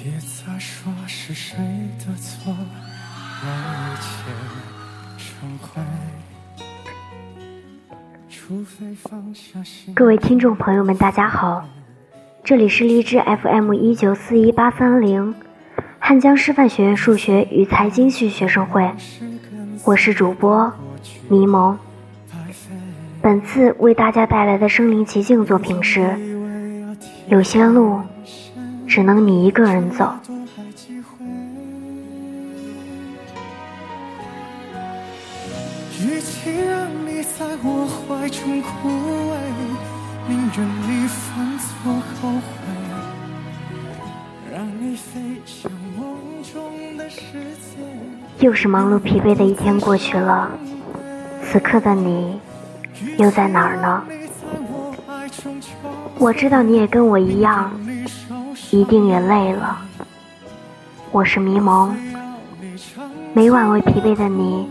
别再说是谁的错，让一切成灰。除非放下心各位听众朋友们，大家好，这里是荔枝 FM 一九四一八三零，汉江师范学院数学与财经系学生会，我是主播迷蒙。本次为大家带来的身临其境作品是：有些路只能你一个人走。与其让你在我怀中枯萎，宁愿你犯错后悔，让你飞向梦中的世界。又是忙碌疲惫的一天过去了，此刻的你又在哪儿呢？我知道你也跟我一样，一定也累了。我是迷蒙，每晚为疲惫的你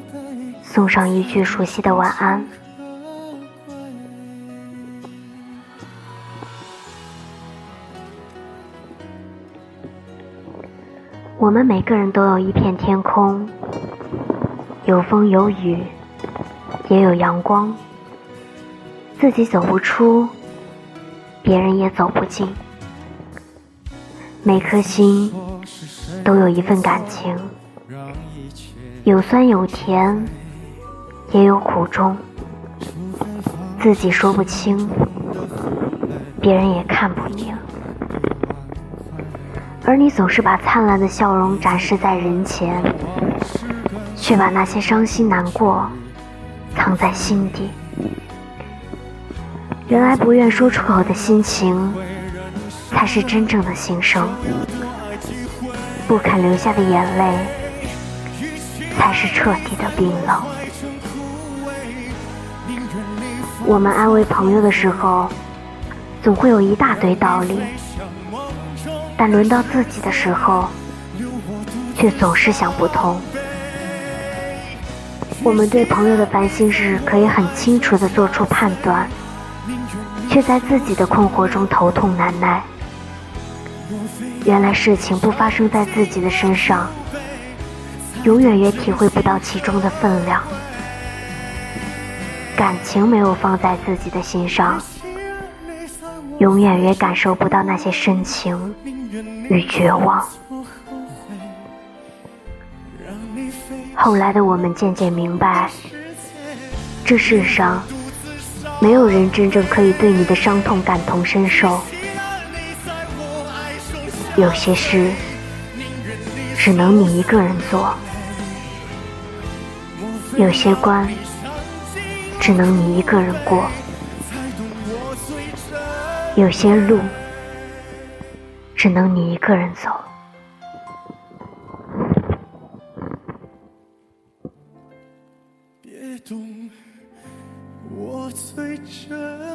送上一句熟悉的晚安。我们每个人都有一片天空，有风有雨，也有阳光。自己走不出，别人也走不进。每颗心都有一份感情，有酸有甜，也有苦衷。自己说不清，别人也看不明。而你总是把灿烂的笑容展示在人前，却把那些伤心难过藏在心底。原来不愿说出口的心情，才是真正的心声；不肯流下的眼泪，才是彻底的冰冷。我们安慰朋友的时候，总会有一大堆道理，但轮到自己的时候，却总是想不通。我们对朋友的烦心事，可以很清楚地做出判断。却在自己的困惑中头痛难耐。原来事情不发生在自己的身上，永远也体会不到其中的分量。感情没有放在自己的心上，永远也感受不到那些深情与绝望。后来的我们渐渐明白，这世上。没有人真正可以对你的伤痛感同身受，有些事只能你一个人做，有些关只能你一个人过，有些路只能你一个人走。别动。我最真。